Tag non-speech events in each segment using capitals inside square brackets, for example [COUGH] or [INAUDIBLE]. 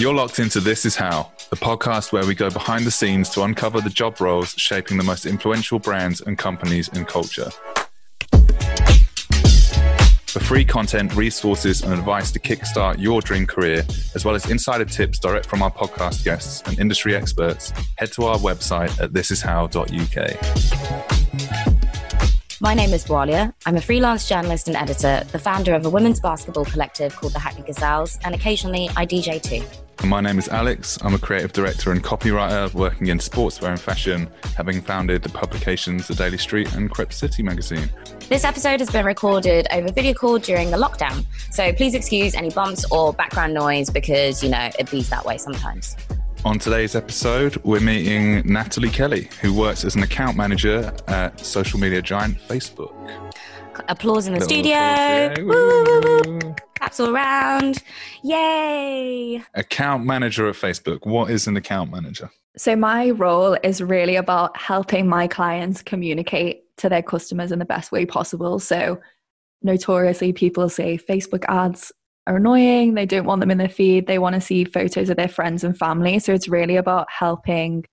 You're locked into This Is How, the podcast where we go behind the scenes to uncover the job roles shaping the most influential brands and companies in culture. For free content, resources, and advice to kickstart your dream career, as well as insider tips direct from our podcast guests and industry experts, head to our website at thisishow.uk. My name is Bwalia. I'm a freelance journalist and editor, the founder of a women's basketball collective called the Hackney Gazelles, and occasionally I DJ too. My name is Alex. I'm a creative director and copywriter working in sportswear and fashion, having founded the publications The Daily Street and Crep City magazine. This episode has been recorded over video call during the lockdown, so please excuse any bumps or background noise because, you know, it bees that way sometimes. On today's episode, we're meeting Natalie Kelly, who works as an account manager at social media giant Facebook. Applause in the Little studio. Claps all around. Yay. Account manager at Facebook. What is an account manager? So, my role is really about helping my clients communicate to their customers in the best way possible. So, notoriously, people say Facebook ads are annoying, they don't want them in their feed, they want to see photos of their friends and family. So, it's really about helping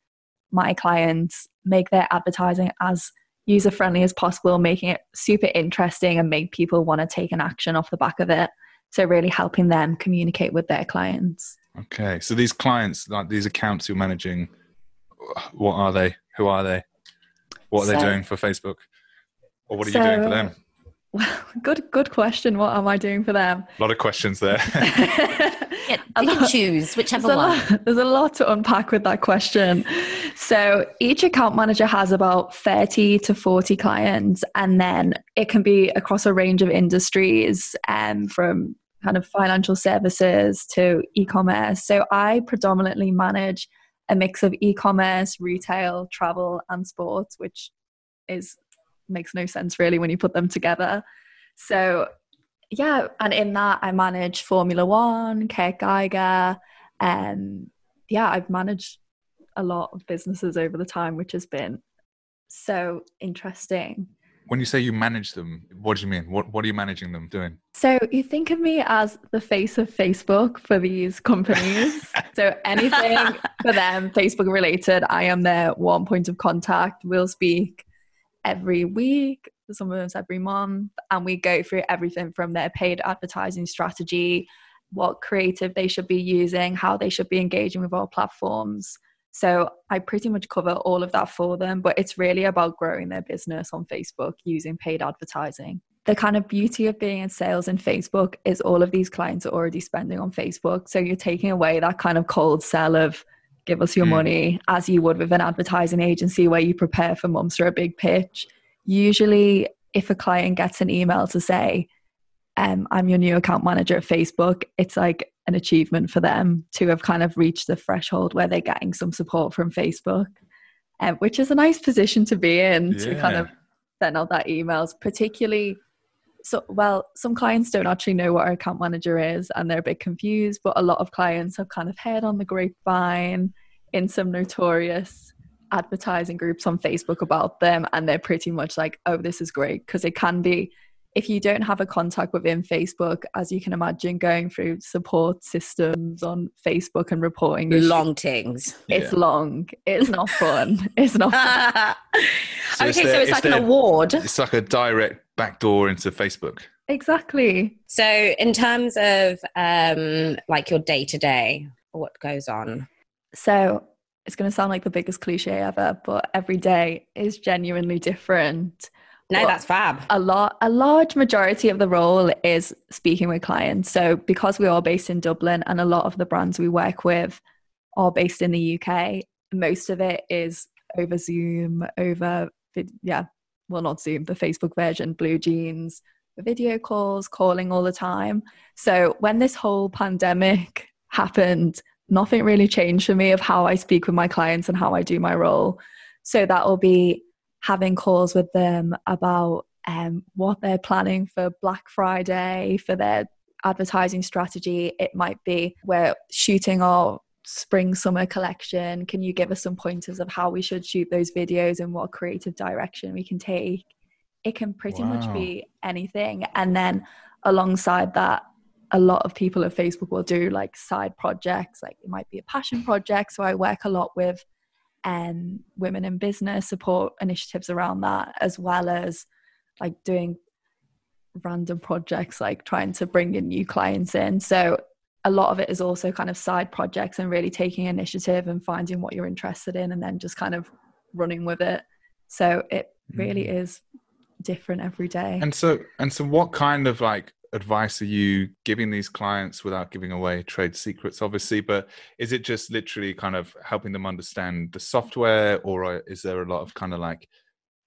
my clients make their advertising as user friendly as possible, making it super interesting and make people want to take an action off the back of it. So, really helping them communicate with their clients. Okay, so these clients, like these accounts you're managing, what are they? Who are they? What are they doing for Facebook? Or what are you doing for them? Well, good good question. What am I doing for them? A lot of questions there. [LAUGHS] Yeah, A you can lot- choose whichever There's a, one. lot, there's a lot to unpack with that question. So each account manager has about 30 to 40 clients, and then it can be across a range of industries, um, from kind of financial services to e-commerce. So I predominantly manage a mix of e-commerce, retail, travel, and sports, which is makes no sense really when you put them together. So yeah, and in that I manage Formula One, Kurt Geiger, and yeah, I've managed a lot of businesses over the time, which has been so interesting. when you say you manage them, what do you mean? What What are you managing them doing? So you think of me as the face of Facebook for these companies. so [LAUGHS] anything for them Facebook related, I am their one point of contact. We'll speak every week, sometimes every month, and we go through everything from their paid advertising strategy, what creative they should be using, how they should be engaging with our platforms. So I pretty much cover all of that for them, but it's really about growing their business on Facebook using paid advertising. The kind of beauty of being in sales in Facebook is all of these clients are already spending on Facebook. So you're taking away that kind of cold sell of give us your Mm. money as you would with an advertising agency where you prepare for months for a big pitch. Usually, if a client gets an email to say, um, I'm your new account manager at Facebook, it's like an achievement for them to have kind of reached the threshold where they're getting some support from Facebook, um, which is a nice position to be in to kind of send out that emails, particularly. So, well, some clients don't actually know what our account manager is and they're a bit confused, but a lot of clients have kind of heard on the grapevine in some notorious advertising groups on Facebook about them, and they're pretty much like, oh, this is great because it can be if you don't have a contact within Facebook, as you can imagine, going through support systems on Facebook and reporting Long things. It's Yeah. long. It's not fun. It's not. Fun. [LAUGHS] So okay, it's so it's it's like an award. It's like a direct backdoor into Facebook. exactly. So, in terms of um, like your day to day, what goes on? So it's going to sound like the biggest cliche ever, but every day is genuinely different. No, Well, that's fab. a lot a large majority of the role is speaking with clients so because we are based in dublin and a lot of the brands we work with are based in the uk most of it is over zoom over vid- yeah well not zoom the facebook version BlueJeans video calls calling all the time so when this whole pandemic [LAUGHS] happened nothing really changed for me of how i speak with my clients and how i do my role so that will be having calls with them about um, what they're planning for Black Friday, for their advertising strategy. It might be we're shooting our spring summer collection. Can you give us some pointers of how we should shoot those videos and what creative direction we can take? It can pretty much be anything. And then alongside that, a lot of people at Facebook will do like side projects, like it might be a passion project. So I work a lot with um, women in business support initiatives around that, as well as like doing random projects, like trying to bring in new clients in. So a lot of it is also kind of side projects and really taking initiative and finding what you're interested in and then just kind of running with it. So it really mm. is different every day. And so and so what kind of like advice are you giving these clients without giving away trade secrets obviously but is it just literally kind of helping them understand the software or is there a lot of kind of like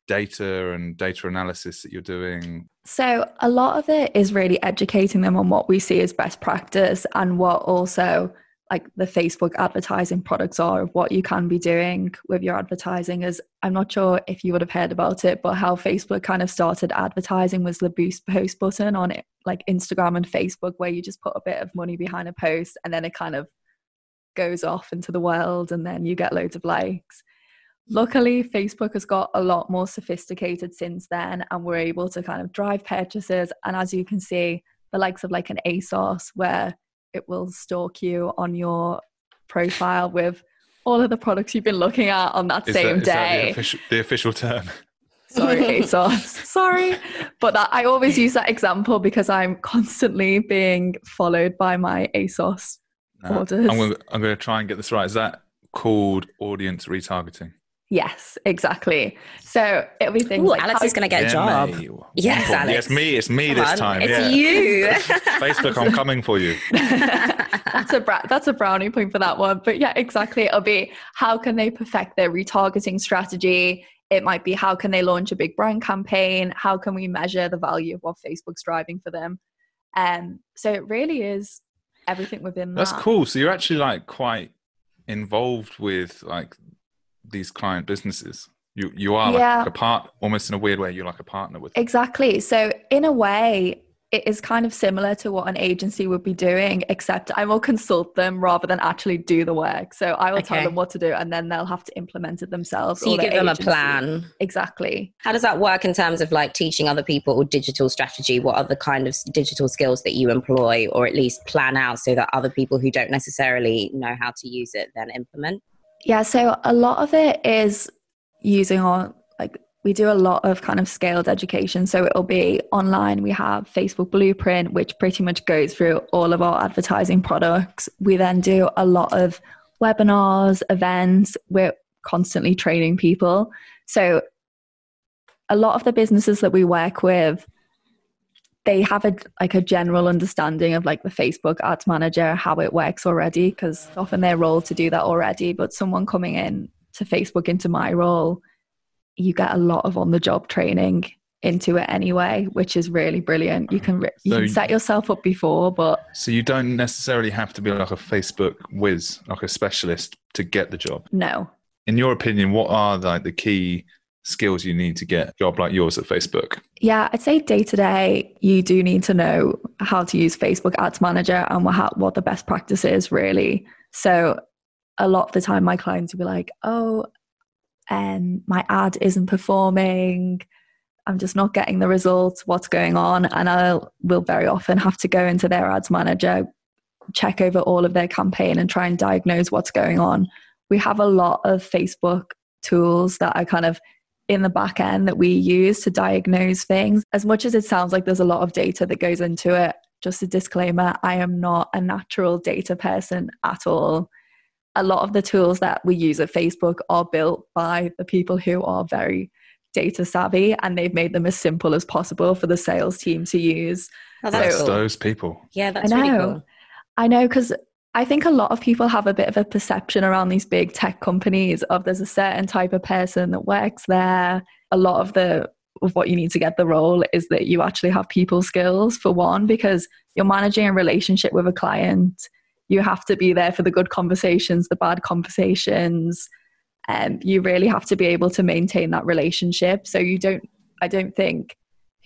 data and data analysis that you're doing? So, a lot of it is really educating them on what we see as best practice and what also like the Facebook advertising products are, what you can be doing with your advertising is I'm not sure if you would have heard about it, but how Facebook kind of started advertising was the boost post button on it, like Instagram and Facebook, where you just put a bit of money behind a post and then it kind of goes off into the world and then you get loads of likes. Luckily, Facebook has got a lot more sophisticated since then, and we're able to kind of drive purchases. And as you can see, the likes of like an ASOS, where it will stalk you on your profile with all of the products you've been looking at on that is same that, day. the, official, the official term. [LAUGHS] Sorry, ASOS. Sorry. But that, I always use that example because I'm constantly being followed by my ASOS orders. I'm going, I'm going to try and get this right. Is that called audience retargeting? Yes, exactly. So it'll be things Ooh, like Alex is going to get a job. Yes, Alex. Yes, me. It's me this time. It's yeah. you. [LAUGHS] Facebook, I'm coming for you. that's a bra- that's a brownie point for that one. But yeah, exactly. It'll be how can they perfect their retargeting strategy? It might be how can they launch a big brand campaign? How can we measure the value of what Facebook's driving for them? Um, so it really is everything within that. That's cool. So you're actually like quite involved with like these client businesses. You you are yeah. like a part almost in a weird way you're like a partner with them. exactly. So in a way it is kind of similar to what an agency would be doing except i will consult them rather than actually do the work. So i will okay. tell them what to do and then they'll have to implement it themselves so you give them a plan. Exactly. How does that work in terms of like teaching other people or digital strategy? What are the kind of digital skills that you employ or at least plan out so that other people who don't necessarily know how to use it then implement yeah, so a lot of it is using our like we do a lot of kind of scaled education. So it'll be online. We have Facebook Blueprint, which pretty much goes through all of our advertising products. We then do a lot of webinars, events. We're constantly training people. So a lot of the businesses that we work with they have a like a general understanding of like the Facebook ads manager, how it works already, because often their role to do that already. But someone coming in to Facebook into my role, you get a lot of on the job training into it anyway, which is really brilliant. You can you so, can set yourself up before, but so you don't necessarily have to be like a Facebook whiz, like a specialist, to get the job. No. In your opinion, what are like the key skills you need to get a job like yours at Facebook? Yeah, I'd say day to day, you do need to know how to use Facebook Ads Manager and what, what the best practice is, really. So, a lot of the time, my clients will be like, oh, um, my ad isn't performing. I'm just not getting the results. What's going on? And I will very often have to go into their ads manager, check over all of their campaign, and try and diagnose what's going on. We have a lot of Facebook tools that are kind of in the back end that we use to diagnose things. As much as it sounds like there's a lot of data that goes into it, just a disclaimer I am not a natural data person at all. A lot of the tools that we use at Facebook are built by the people who are very data savvy and they've made them as simple as possible for the sales team to use. Oh, that's so, those people. Yeah, that's I know. Really cool. I know because I think a lot of people have a bit of a perception around these big tech companies of there's a certain type of person that works there. A lot of the of what you need to get the role is that you actually have people skills for one because you're managing a relationship with a client. You have to be there for the good conversations, the bad conversations. and um, you really have to be able to maintain that relationship. So you don't I don't think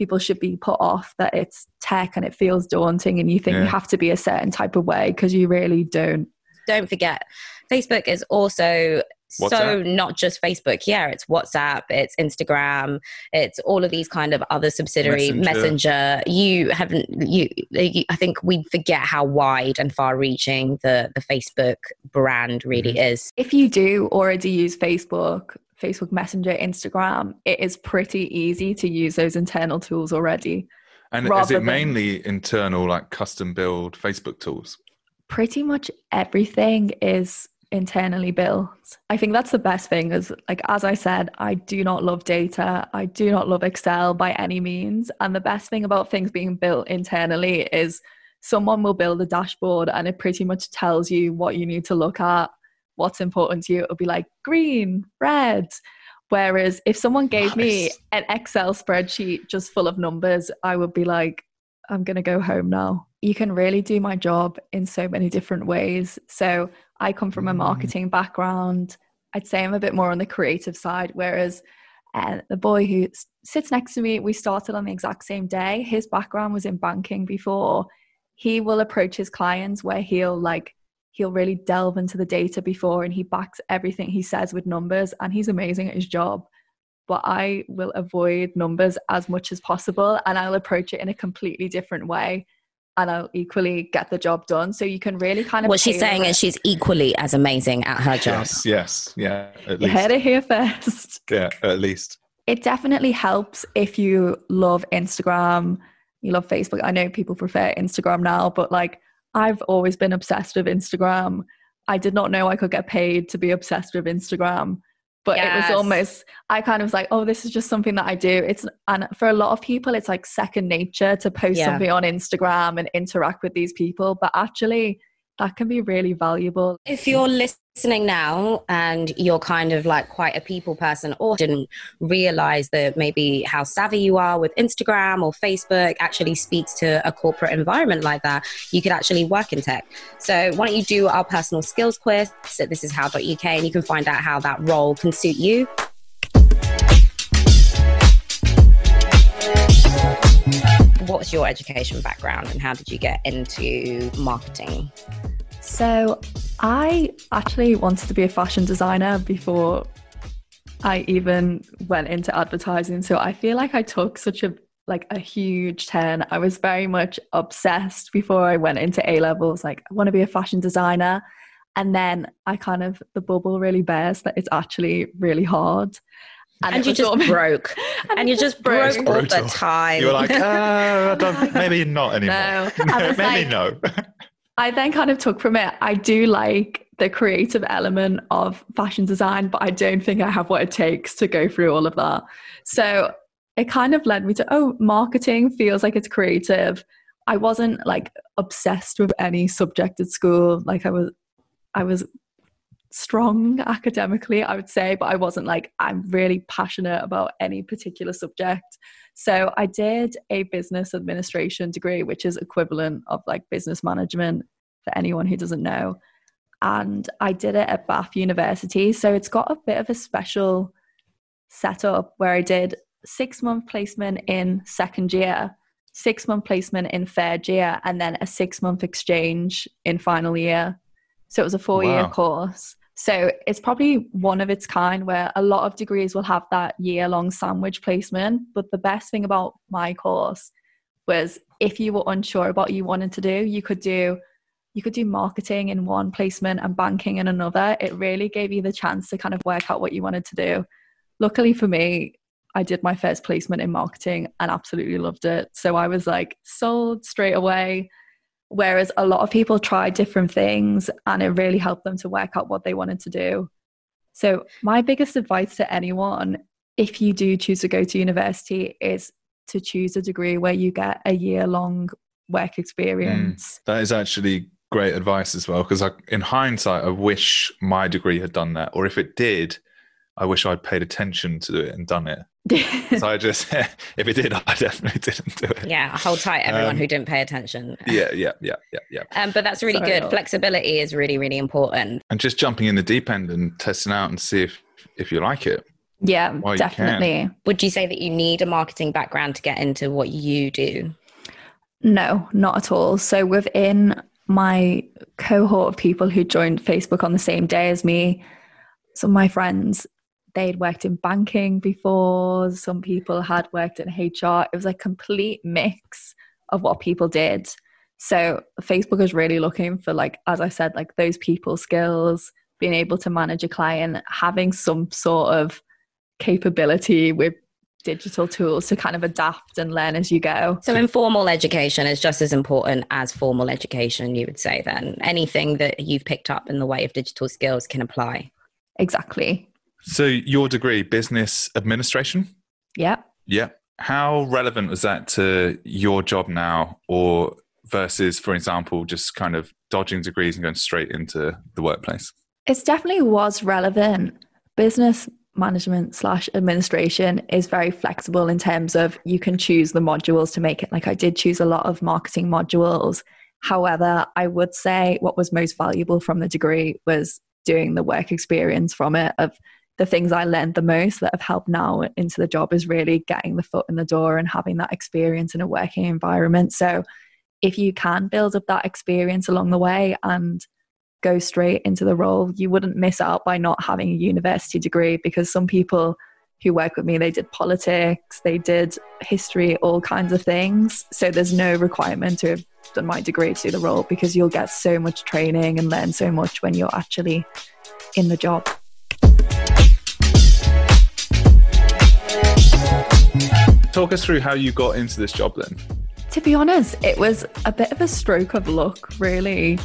people should be put off that it's tech and it feels daunting and you think yeah. you have to be a certain type of way because you really don't. Don't forget, Facebook is also so not just Facebook. Yeah, it's WhatsApp, it's Instagram, it's all of these kind of other subsidiary Messenger. messenger. You haven't you, you I think we forget how wide and far reaching the the Facebook brand really Mm-hmm. is. if you do already use Facebook, Facebook Messenger, Instagram, it is pretty easy to use those internal tools already. And is it than- mainly internal, like custom build Facebook tools? Pretty much everything is internally built. I think that's the best thing is like as I said, I do not love data. I do not love Excel by any means. And the best thing about things being built internally is someone will build a dashboard and it pretty much tells you what you need to look at, what's important to you. It'll be like green, red. Whereas if someone gave me an Excel spreadsheet just full of numbers, I would be like, I'm going to go home now. You can really do my job in so many different ways. So I come from a Mm. marketing background. I'd say I'm a bit more on the creative side, whereas uh, the boy who sits next to me, we started on the exact same day. His background was in banking before. He will approach his clients where he'll like he'll really delve into the data before and he backs everything he says with numbers and he's amazing at his job but I will avoid numbers as much as possible and I'll approach it in a completely different way and I'll equally get the job done. So you can really kind of What she's saying tailor is she's equally as amazing at her job. Yes, yes, yeah, at you least. heard it here first. Yeah, at least. It definitely helps if you love Instagram, you love Facebook. I know people prefer Instagram now, but like I've always been obsessed with Instagram. I did not know I could get paid to be obsessed with Instagram. But it was almost I kind of was like, oh, this is just something that I do. It's and for a lot of people, it's like second nature to post Yeah. something on Instagram and interact with these people. But actually that can be really valuable. If you're listening now and you're kind of like quite a people person or didn't realize that maybe how savvy you are with Instagram or Facebook actually speaks to a corporate environment like that, you could actually work in tech. So why don't you do our personal skills quiz at this is how.uk and you can find out how that role can suit you. What's your education background and how did you get into marketing? So I actually wanted to be a fashion designer before I even went into advertising. So I feel like I took such a like a huge turn. I was very much obsessed before I went into A levels. Like I want to be a fashion designer. And then I kind of the bubble really bears that it's actually really hard. And, it you just almost- [LAUGHS] broke. and And you just broke all the time. You were like, uh, [LAUGHS] maybe not anymore. No, [LAUGHS] maybe like- no. I then kind of took from it. I do like the creative element of fashion design, but I don't think I have what it takes to go through all of that. So it kind of led me to, oh, marketing feels like it's creative. I wasn't like obsessed with any subject at school. Like I was, I was strong academically, I would say, but I wasn't like, I'm really passionate about any particular subject. So I did a business administration degree, which is equivalent of like business management for anyone who doesn't know. And I did it at Bath University. So it's got a bit of a special setup where I did six month placement in second year, six month placement in third year, and then a six month exchange in final year. So it was a four year Wow. course. So it's probably one of its kind where a lot of degrees will have that year long sandwich placement. But the best thing about my course was if you were unsure about what you wanted to do, you could do you could do marketing in one placement and banking in another. It really gave you the chance to kind of work out what you wanted to do. Luckily for me, I did my first placement in marketing and absolutely loved it. So I was like sold straight away. Whereas a lot of people tried different things and it really helped them to work out what they wanted to do. So, my biggest advice to anyone, if you do choose to go to university, is to choose a degree where you get a year long work experience. Mm, that is actually great advice as well. Because in hindsight, I wish my degree had done that, or if it did, I wish I'd paid attention to it and done it. [LAUGHS] So I just, [LAUGHS] if it did, I definitely didn't do it. yeah, hold tight, everyone Um, who didn't pay attention. Yeah, yeah, yeah, yeah, yeah. Um, but that's really Sorry, good. Flexibility is really, really important. And just jumping in the deep end and testing out and see if if you like it. yeah, Well, you definitely. Would you say that you need a marketing background to get into what you do? No, not at all. So within my cohort of people who joined Facebook on the same day as me, some of my friends they'd worked in banking before some people had worked in hr it was a complete mix of what people did so facebook is really looking for like as i said like those people skills being able to manage a client having some sort of capability with digital tools to kind of adapt and learn as you go. So, informal education is just as important as formal education, you would say, then? Anything that you've picked up in the way of digital skills can apply. Exactly. So, your degree, business administration? Yeah. Yeah. How relevant was that to your job now, or versus, for example, just kind of dodging degrees and going straight into the workplace? It definitely was relevant. Business management slash administration is very flexible in terms of you can choose the modules to make it like i did choose a lot of marketing modules however i would say what was most valuable from the degree was doing the work experience from it of the things i learned the most that have helped now into the job is really getting the foot in the door and having that experience in a working environment so if you can build up that experience along the way and go straight into the role. You wouldn't miss out by not having a university degree because some people who work with me, they did politics, they did history, all kinds of things. So there's no requirement to have done my degree to do the role because you'll get so much training and learn so much when you're actually in the job. Talk us through how you got into this job then. To be honest, it was a bit of a stroke of luck, really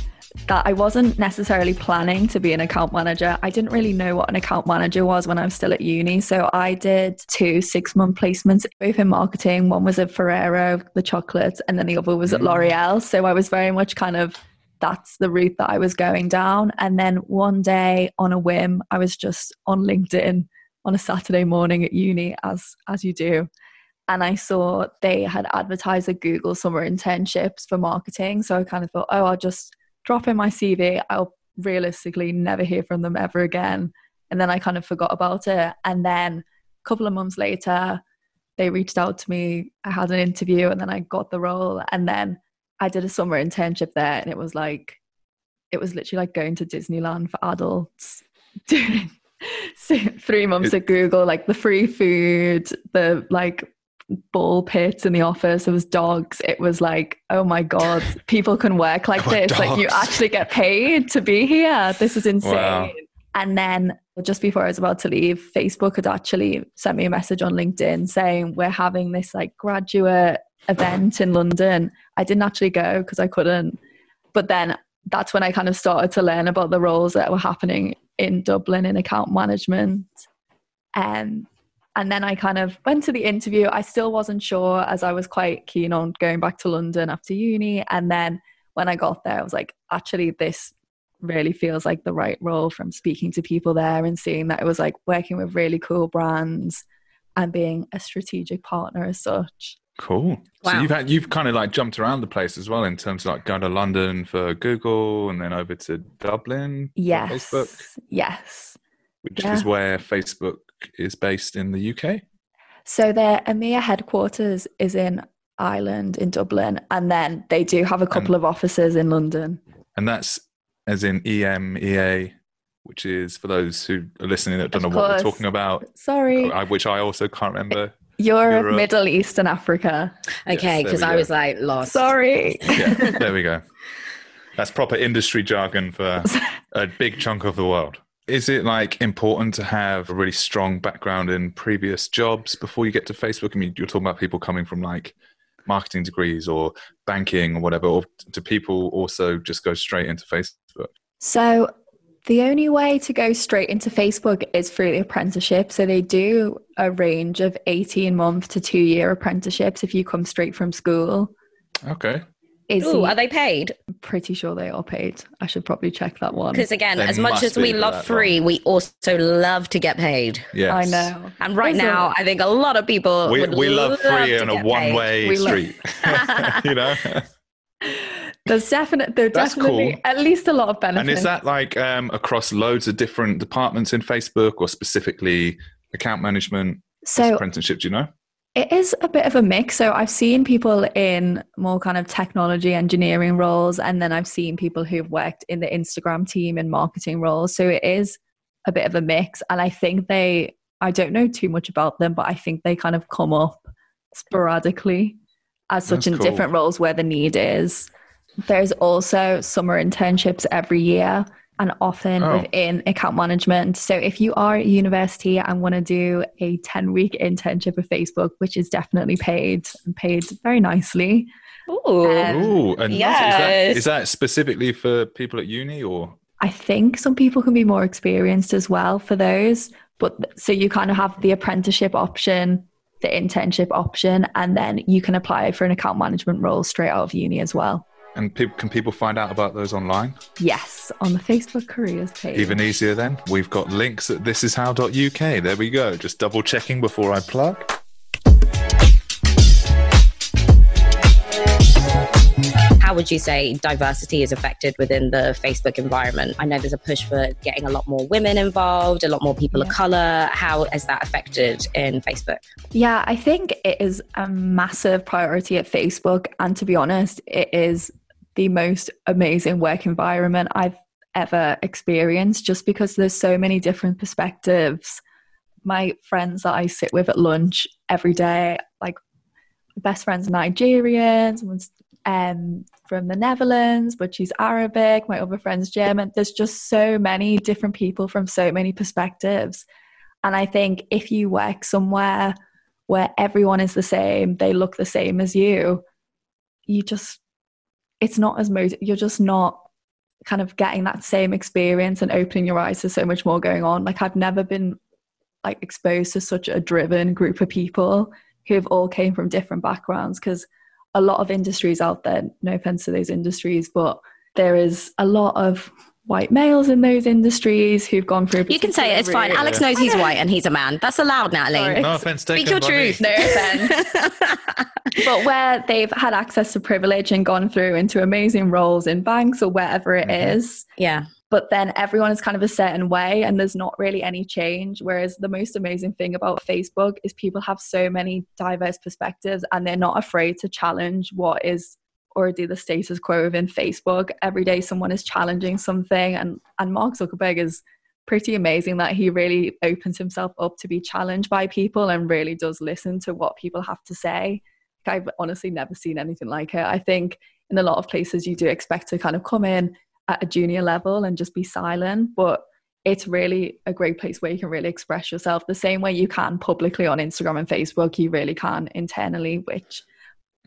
that I wasn't necessarily planning to be an account manager. I didn't really know what an account manager was when I was still at uni. So I did two six month placements, both in marketing. One was at Ferrero, the chocolates, and then the other was at mm. L'Oreal. So I was very much kind of that's the route that I was going down. And then one day on a whim, I was just on LinkedIn on a Saturday morning at uni, as as you do. And I saw they had advertised at Google summer internships for marketing. So I kind of thought, oh, I'll just drop in my CV, I'll realistically never hear from them ever again. And then I kind of forgot about it. And then a couple of months later, they reached out to me. I had an interview and then I got the role. And then I did a summer internship there. And it was like, it was literally like going to Disneyland for adults. [LAUGHS] Doing three months at Google, like the free food, the like ball pits in the office. There was dogs. It was like, oh my god, people can work [LAUGHS] like this. Dogs. Like you actually get paid to be here. This is insane. Wow. And then just before I was about to leave, Facebook had actually sent me a message on LinkedIn saying we're having this like graduate event in London. I didn't actually go because I couldn't. But then that's when I kind of started to learn about the roles that were happening in Dublin in account management. And and then I kind of went to the interview. I still wasn't sure as I was quite keen on going back to London after uni. And then when I got there, I was like, actually, this really feels like the right role from speaking to people there and seeing that it was like working with really cool brands and being a strategic partner as such. Cool. Wow. So you've had you've kind of like jumped around the place as well in terms of like going to London for Google and then over to Dublin. Yes. Facebook. Yes. Which yeah. is where Facebook is based in the UK? So their EMEA headquarters is in Ireland, in Dublin, and then they do have a couple and, of offices in London. And that's as in EMEA, which is for those who are listening that don't of know course. what we're talking about. Sorry. Which I also can't remember. Europe, Europe. Middle East, and Africa. Okay, because yes, I was like lost. Sorry. yeah, there we go. [LAUGHS] That's proper industry jargon for [LAUGHS] a big chunk of the world. Is it like important to have a really strong background in previous jobs before you get to Facebook? I mean, you're talking about people coming from like marketing degrees or banking or whatever, or do people also just go straight into Facebook? So the only way to go straight into Facebook is through the apprenticeship. So they do a range of 18 month to two year apprenticeships if you come straight from school. Okay. Is Ooh, he, are they paid? I'm pretty sure they are paid. I should probably check that one. Because again, they as much as we love free, one. we also love to get paid. Yes. I know. And right now, I think a lot of people we, we love free on a one-way street. [LAUGHS] [LAUGHS] you know. There's definitely there definitely cool. at least a lot of benefits. And is that like um, across loads of different departments in Facebook, or specifically account management? So apprenticeship, do you know? It is a bit of a mix. So I've seen people in more kind of technology engineering roles, and then I've seen people who've worked in the Instagram team in marketing roles. So it is a bit of a mix. And I think they, I don't know too much about them, but I think they kind of come up sporadically as such That's in cool. different roles where the need is. There's also summer internships every year and often Oh. within account management. So if you are at university and want to do a 10 week internship with Facebook, which is definitely paid and paid very nicely. Ooh. Um, Ooh, and yes. is that specifically for people at uni or? I think some people can be more experienced as well for those. But so you kind of have the apprenticeship option, the internship option, and then you can apply for an account management role straight out of uni as well. And pe- can people find out about those online? Yes, on the Facebook careers page. Even easier then. We've got links at thisishow.uk. There we go. Just double checking before I plug. How would you say diversity is affected within the Facebook environment? I know there's a push for getting a lot more women involved, a lot more people of Yeah. color. How is that affected in Facebook? Yeah, I think it is a massive priority at Facebook. And to be honest, it is the most amazing work environment I've ever experienced just because there's so many different perspectives. My friends that I sit with at lunch every day, like best friend's Nigerian, someone's um, from the Netherlands, but she's Arabic, my other friend's German. There's just so many different people from so many perspectives. And I think if you work somewhere where everyone is the same, they look the same as you, you just, it's not as motiv- you're just not kind of getting that same experience and opening your eyes to so much more going on. Like I've never been like exposed to such a driven group of people who have all came from different backgrounds because a lot of industries out there, no offense to those industries, but there is a lot of white males in those industries who've gone through. You can say it, it's fine. particular Alex knows he's white and he's a man. That's allowed, Natalie. Sorry. No offense taken. Speak your by me. truth. No [LAUGHS] offense. [LAUGHS] but where they've had access to privilege and gone through into amazing roles in banks or wherever it is, Mhm. yeah. but then everyone is kind of a certain way and there's not really any change. Whereas the most amazing thing about Facebook is people have so many diverse perspectives and they're not afraid to challenge what is already the status quo within Facebook. Every day someone is challenging something and, and Mark Zuckerberg is pretty amazing that he really opens himself up to be challenged by people and really does listen to what people have to say. I've honestly never seen anything like it. I think in a lot of places you do expect to kind of come in at a junior level and just be silent, but it's really a great place where you can really express yourself the same way you can publicly on Instagram and Facebook, you really can internally, which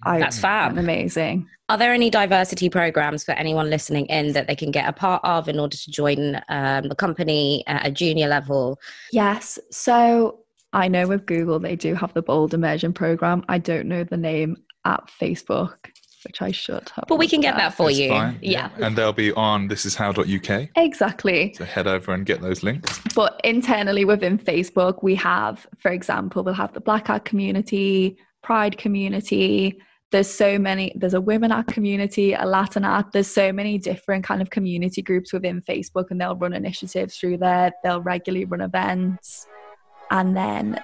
I That's fab. amazing. Are there any diversity programs for anyone listening in that they can get a part of in order to join um, the company at a junior level? Yes. So I know with Google they do have the Bold Immersion program. I don't know the name at Facebook, which I should have. But we can get at. that for It's you. fine. Yeah. And they'll be on thisishow.uk. Exactly. So head over and get those links. But internally within Facebook, we have, for example, we'll have the Black Hat community, Pride community. There's so many, there's a women art community, a Latin art. there's so many different kind of community groups within Facebook and they'll run initiatives through there. They'll regularly run events. And then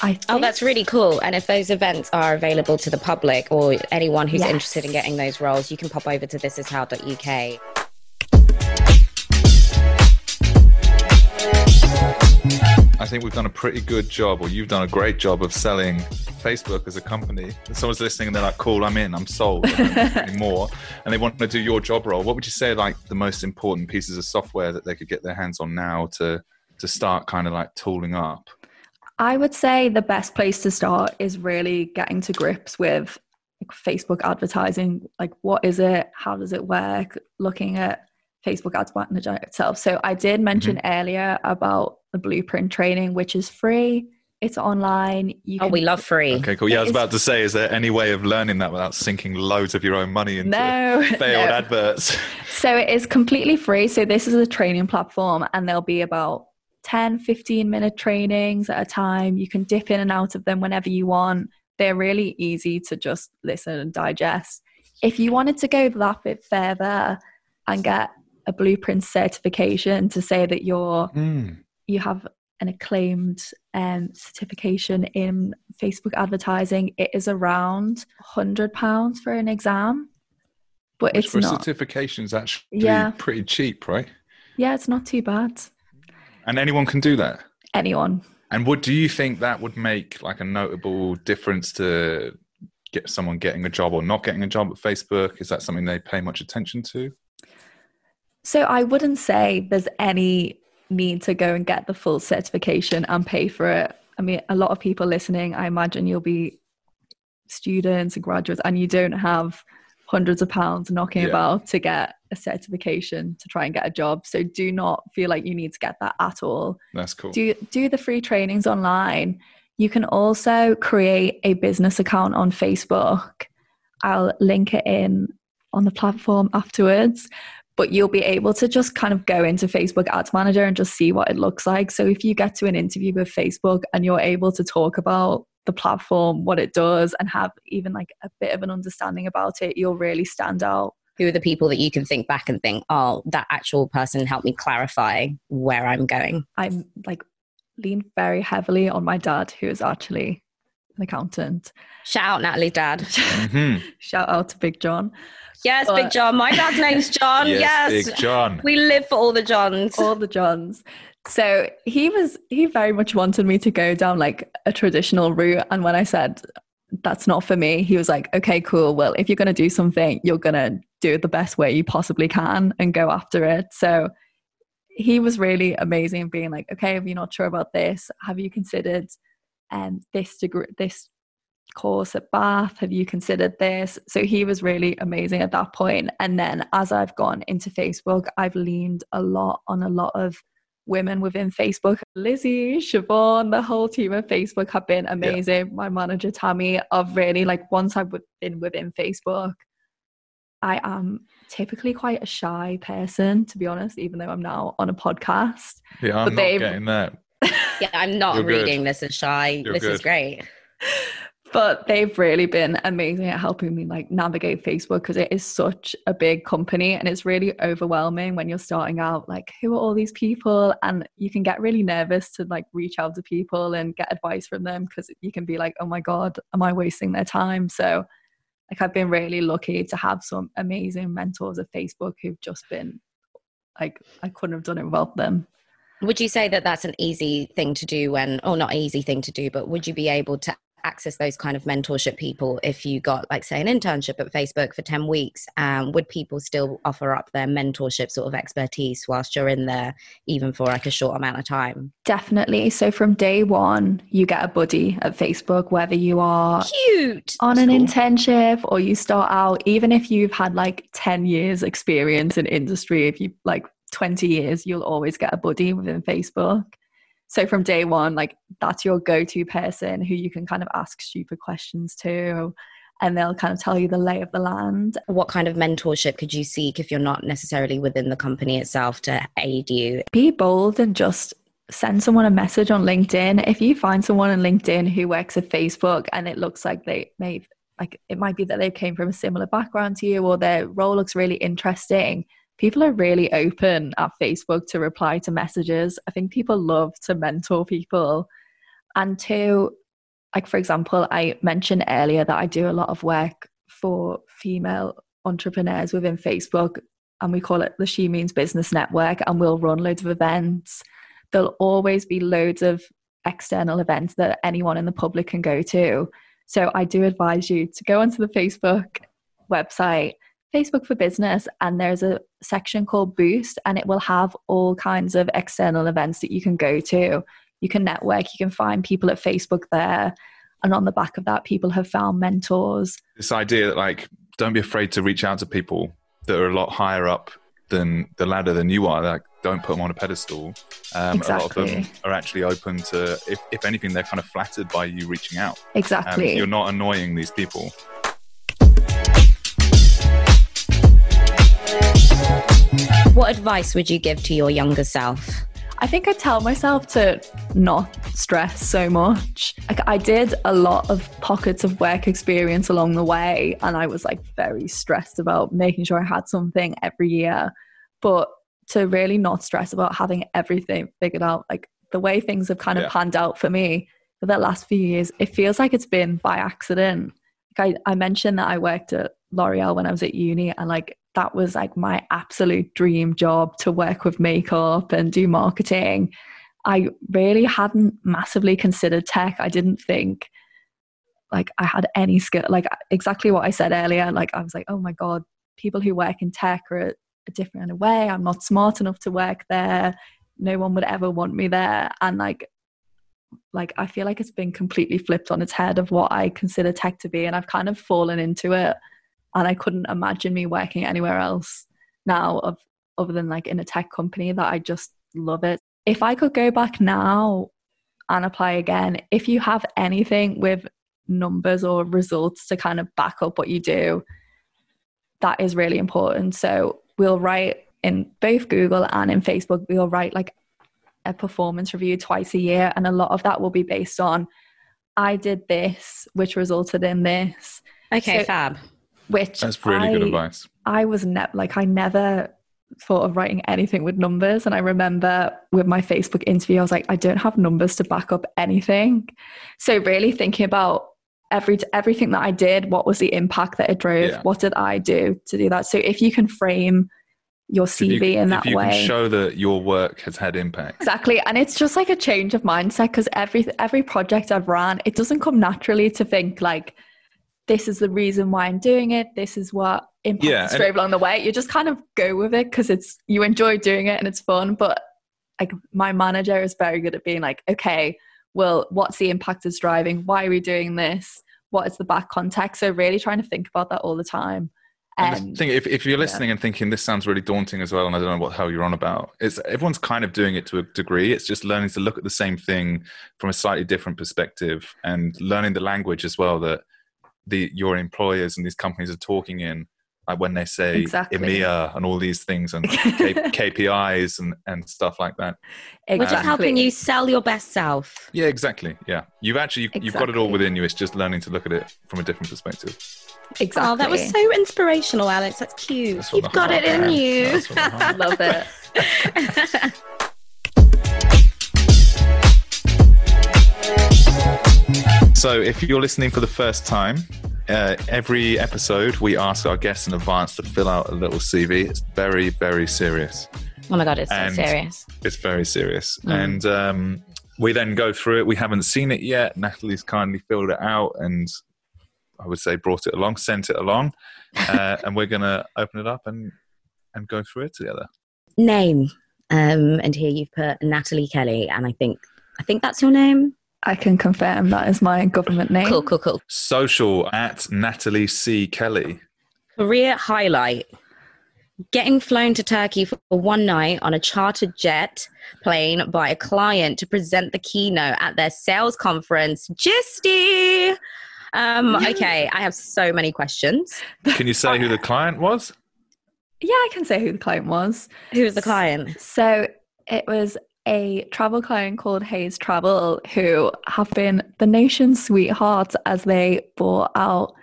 I oh, think, Oh, that's really cool. And if those events are available to the public or anyone who's Yes. interested in getting those roles, you can pop over to thisishow.uk. I think we've done a pretty good job, or you've done a great job of selling Facebook as a company. If someone's listening and they're like, cool, I'm in, I'm sold, I don't need any [LAUGHS] more, and they want to do your job role, what would you say like the most important pieces of software that they could get their hands on now to to start kind of like tooling up? I would say the best place to start is really getting to grips with like, Facebook advertising. Like, what is it? How does it work? Looking at Facebook Ads Manager itself. So, I did mention mm-hmm. earlier about the blueprint training, which is free. It's online. You Oh, we love free. Okay, cool. Yeah, I was about to say, is there any way of learning that without sinking loads of your own money into No, [LAUGHS] failed no. adverts? So it is completely free. So this is a training platform and there'll be about 10, 15 minute trainings at a time. You can dip in and out of them whenever you want. They're really easy to just listen and digest. If you wanted to go that bit further and get a blueprint certification to say that you're Hmm. you have an acclaimed um, certification in Facebook advertising, it is around hundred pounds for an exam. But Which it's for not certification is actually Yeah. pretty cheap, right? Yeah, it's not too bad. And anyone can do that. Anyone. And what do you think that would make like a notable difference to get someone getting a job or not getting a job at Facebook? Is that something they pay much attention to? So I wouldn't say there's any need to go and get the full certification and pay for it. I mean, a lot of people listening, I imagine you'll be students and graduates and you don't have hundreds of pounds knocking yeah. about to get a certification to try and get a job. So do not feel like you need to get that at all. That's cool. Do do the free trainings online. You can also create a business account on Facebook. I'll link it in on the platform afterwards. But you'll be able to just kind of go into Facebook Ads Manager and just see what it looks like. So if you get to an interview with Facebook and you're able to talk about the platform, what it does, and have even like a bit of an understanding about it, you'll really stand out. Who are the people that you can think back and think, oh, that actual person helped me clarify where I'm going? I'm like lean very heavily on my dad, who is actually an accountant. Shout out Natalie's dad. [LAUGHS] Mm-hmm. Shout out to Big John. Yes, but, Big John. My dad's name's John. yes, yes, Big John. We live for all the Johns. All the Johns. So he was he very much wanted me to go down like a traditional route. And when I said that's not for me, he was like, Okay, cool. Well, if you're gonna do something, you're gonna do it the best way you possibly can and go after it. So he was really amazing being like, Okay, if you're not sure about this, have you considered um this degree this course at Bath? Have you considered this? So he was really amazing at that point. And then as I've gone into Facebook, I've leaned a lot on a lot of women within Facebook. Lizzie, Siobhan, the whole team at Facebook have been amazing. Yeah. My manager, Tammy, of really like once I've been within Facebook, I am typically quite a shy person, to be honest, even though I'm now on a podcast. Yeah, I'm but not getting that. [LAUGHS] yeah, I'm not You're reading good. this as shy. You're this good. is great [LAUGHS] but they've really been amazing at helping me like navigate facebook because it is such a big company and it's really overwhelming when you're starting out like who are all these people? And you can get really nervous to like reach out to people and get advice from them because you can be like oh my god am i wasting their time? So like i've been really lucky to have some amazing mentors at facebook who've just been like i couldn't have done it without them. Would you say that that's an easy thing to do when or not easy thing to do but would you be able to access those kind of mentorship people if you got like say an internship at facebook for 10 weeks um, would people still offer up their mentorship sort of expertise whilst you're in there even for like a short amount of time? Definitely. So from day one you get a buddy at facebook whether you are cute! on an cool. internship or you start out even if you've had like 10 years experience in industry if you like 20 years you'll always get a buddy within facebook so from day one like that's your go-to person who you can kind of ask stupid questions to and they'll kind of tell you the lay of the land. What kind of mentorship could you seek if you're not necessarily within the company itself to aid you? Be bold and just send someone a message on linkedin. If you find someone on linkedin who works at facebook and it looks like they may like it might be that they came from a similar background to you or their role looks really interesting people are really open at Facebook to reply to messages. I think people love to mentor people. And to, like, for example, I mentioned earlier that I do a lot of work for female entrepreneurs within Facebook, and we call it the She Means Business Network, and we'll run loads of events. There'll always be loads of external events that anyone in the public can go to. So I do advise you to go onto the Facebook website Facebook for Business, and there's a section called Boost, and it will have all kinds of external events that you can go to. You can network, you can find people at Facebook there. And on the back of that, people have found mentors. This idea that, like, don't be afraid to reach out to people that are a lot higher up than the ladder than you are. Like, don't put them on a pedestal. Um, exactly. A lot of them are actually open to, if, if anything, they're kind of flattered by you reaching out. Exactly. Um, you're not annoying these people. What advice would you give to your younger self? I think I tell myself to not stress so much. Like I did a lot of pockets of work experience along the way and I was like very stressed about making sure I had something every year. But to really not stress about having everything figured out, like the way things have kind of yeah. panned out for me for the last few years, it feels like it's been by accident. Like I, I mentioned that I worked at L'Oreal when I was at uni and like that was like my absolute dream job to work with makeup and do marketing. I really hadn't massively considered tech. I didn't think like I had any skill, like exactly what I said earlier. Like I was like, oh my God, people who work in tech are a, different way. I'm not smart enough to work there. No one would ever want me there. And like, like I feel like it's been completely flipped on its head of what I consider tech to be. And I've kind of fallen into it. And I couldn't imagine me working anywhere else now of other than like in a tech company that I just love it. If I could go back now and apply again, if you have anything with numbers or results to kind of back up what you do, that is really important. So we'll write in both Google and in Facebook, we'll write like a performance review twice a year. And a lot of that will be based on I did this, which resulted in this. Okay, so, fab. Which that's really I, good advice. I was never like I never thought of writing anything with numbers. And I remember with my Facebook interview, I was like, I don't have numbers to back up anything. So really thinking about every everything that I did, what was the impact that it drove? Yeah. What did I do to do that? So if you can frame your CV you, in that way, show that your work has had impact. Exactly, and it's just like a change of mindset because every every project I've ran, it doesn't come naturally to think like this is the reason why I'm doing it. This is what impact yeah, straight along the way. You just kind of go with it because it's you enjoy doing it and it's fun. But like my manager is very good at being like, okay, well, what's the impact it's driving? Why are we doing this? What is the back context? So really trying to think about that all the time. And I think if, if you're listening yeah. and thinking this sounds really daunting as well, and I don't know what hell you're on about, it's everyone's kind of doing it to a degree. It's just learning to look at the same thing from a slightly different perspective and learning the language as well that the your employers and these companies are talking in like when they say exactly. EMEA and all these things and K- [LAUGHS] KPIs and, and stuff like that. Exactly. Which is helping you sell your best self. Yeah, exactly. Yeah. You've actually, exactly. you've got it all within you. It's just learning to look at it from a different perspective. Exactly. Oh, that was so inspirational, Alex. That's cute. That's You've got it in you. [LAUGHS] Love it. [LAUGHS] so, if you're listening for the first time, uh, every episode we ask our guests in advance to fill out a little CV. It's very, very serious. Oh my god, it's and so serious. It's very serious, mm. and um, we then go through it. We haven't seen it yet. Natalie's kindly filled it out, and I would say brought it along, sent it along, uh, [LAUGHS] and we're going to open it up and and go through it together. Name, um, and here you've put Natalie Kelly, and I think I think that's your name. I can confirm that is my government name. Cool, cool, cool. Social at Natalie C. Kelly. Career highlight getting flown to Turkey for one night on a chartered jet plane by a client to present the keynote at their sales conference. Gisty! Um, okay, I have so many questions. Can you say who the client was? Yeah, I can say who the client was. Who was the client? So it was a travel client called Hayes Travel, who have been the nation's sweethearts as they bought out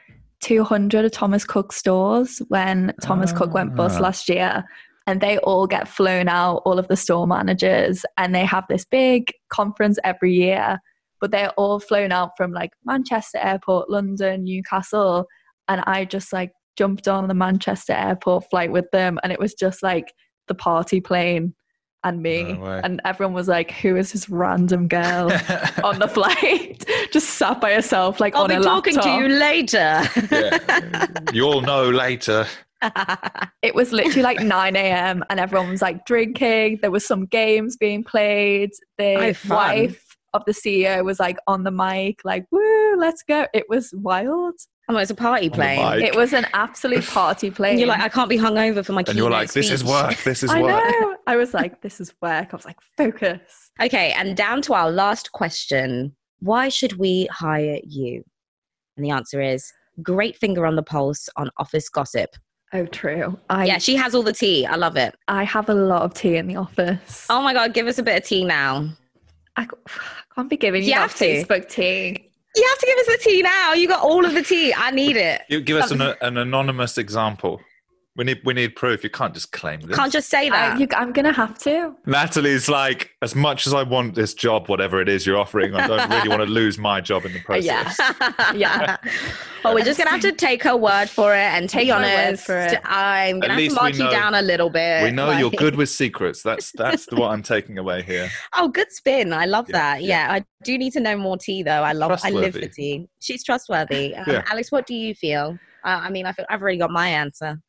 200 of Thomas Cook stores when Thomas Cook went bust ah. last year. And they all get flown out, all of the store managers, and they have this big conference every year. But they're all flown out from like Manchester Airport, London, Newcastle. And I just like jumped on the Manchester Airport flight with them, and it was just like the party plane and me. No and everyone was like, Who is this random girl [LAUGHS] on the flight? [LAUGHS] Just sat by herself, like I'll on be a talking laptop. to you later. yeah. You'll know later. it was literally like [LAUGHS] 9 a.m. and everyone was like drinking. There was some games being played. The oh, wife of the CEO was like on the mic, like, woo, let's go. It was wild. Oh, was a party plane. It was an absolute party [LAUGHS] plane. you're like, I can't be hungover for my. Kids. And you're like, this speech. is work. This is I work. I know. I was like, this is work. I was like, focus. Okay, and down to our last question: Why should we hire you? And the answer is great finger on the pulse on office gossip. Oh, true. I, yeah, she has all the tea. I love it. I have a lot of tea in the office. Oh my god, give us a bit of tea now. I [SIGHS] can't be giving you, you have to. Facebook tea. You have to give us the tea now. You got all of the tea. I need it. You give us an, an anonymous example. We need we need proof. You can't just claim this. Can't just say that. I, you, I'm gonna have to. Natalie's like, as much as I want this job, whatever it is you're offering, I don't really want to [LAUGHS] lose my job in the process. yeah. [LAUGHS] Yeah. well, we're just gonna have to take her word for it and Take be my word honest, for it. I'm gonna have to mark you down a little bit. We know you're good with secrets. That's that's what I'm taking away here. [LAUGHS] Oh, good spin. I love Yeah, that. yeah. Yeah. I do need to know more tea though. I love I live for tea. She's trustworthy. Um, Yeah. Alex, what do you feel? Uh, I mean, I feel I've already got my answer.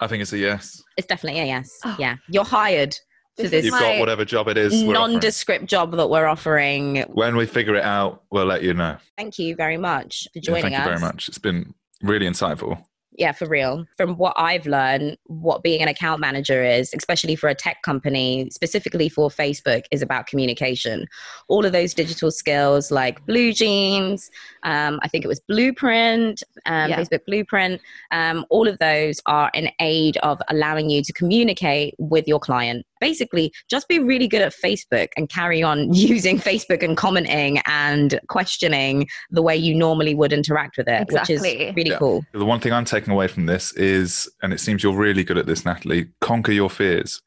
I think it's a yes. It's definitely a yes. Oh. Yeah. You're hired to This this You've got whatever job it is. we're nondescript job that we're offering. When we figure it out, we'll let you know. Thank you very much for Yeah, joining thank us. Thank you very much. It's been really insightful. Yeah, for real. From what I've learned, what being an account manager is, especially for a tech company, specifically for Facebook, is about communication. All of those digital skills like BlueJeans, um, I think it was Blueprint, um, Yeah. Facebook Blueprint, um, all of those are an aid of allowing you to communicate with your client. Basically, just be really good at Facebook and carry on [LAUGHS] using Facebook and commenting and questioning the way you normally would interact with it, which Exactly. is really Yeah. cool. The one thing I'm taking away from this is, and it seems you're really good at this, Natalie, conquer your fears.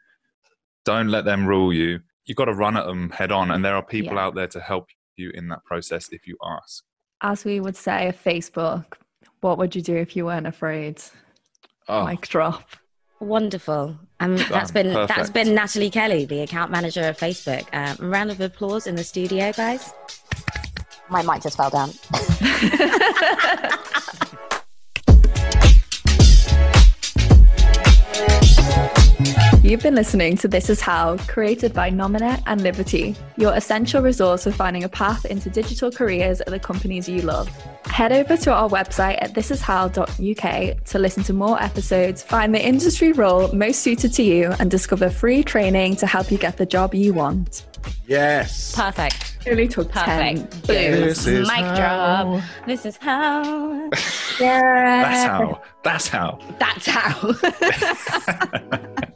Don't let them rule you. You've got to run at them head on, and there are people Yeah. out there to help you in that process if you ask. As we would say at Facebook, what would you do if you weren't afraid? Oh, Mic drop. Wonderful. Um, that's Done. been that's been Natalie Kelly, the account manager of Facebook. Um, round of applause in the studio, guys. My mic just fell down. [LAUGHS] You've been listening to This Is How, created by Nominate and Liberty, your essential resource for finding a path into digital careers at the companies you love. Head over to our website at thisishow.uk to listen to more episodes, find the industry role most suited to you, and discover free training to help you get the job you want. yes. Perfect. It only took 10 Boom. This is Mic how. drop. This is how. [LAUGHS] yeah. That's how. That's how. That's how. [LAUGHS]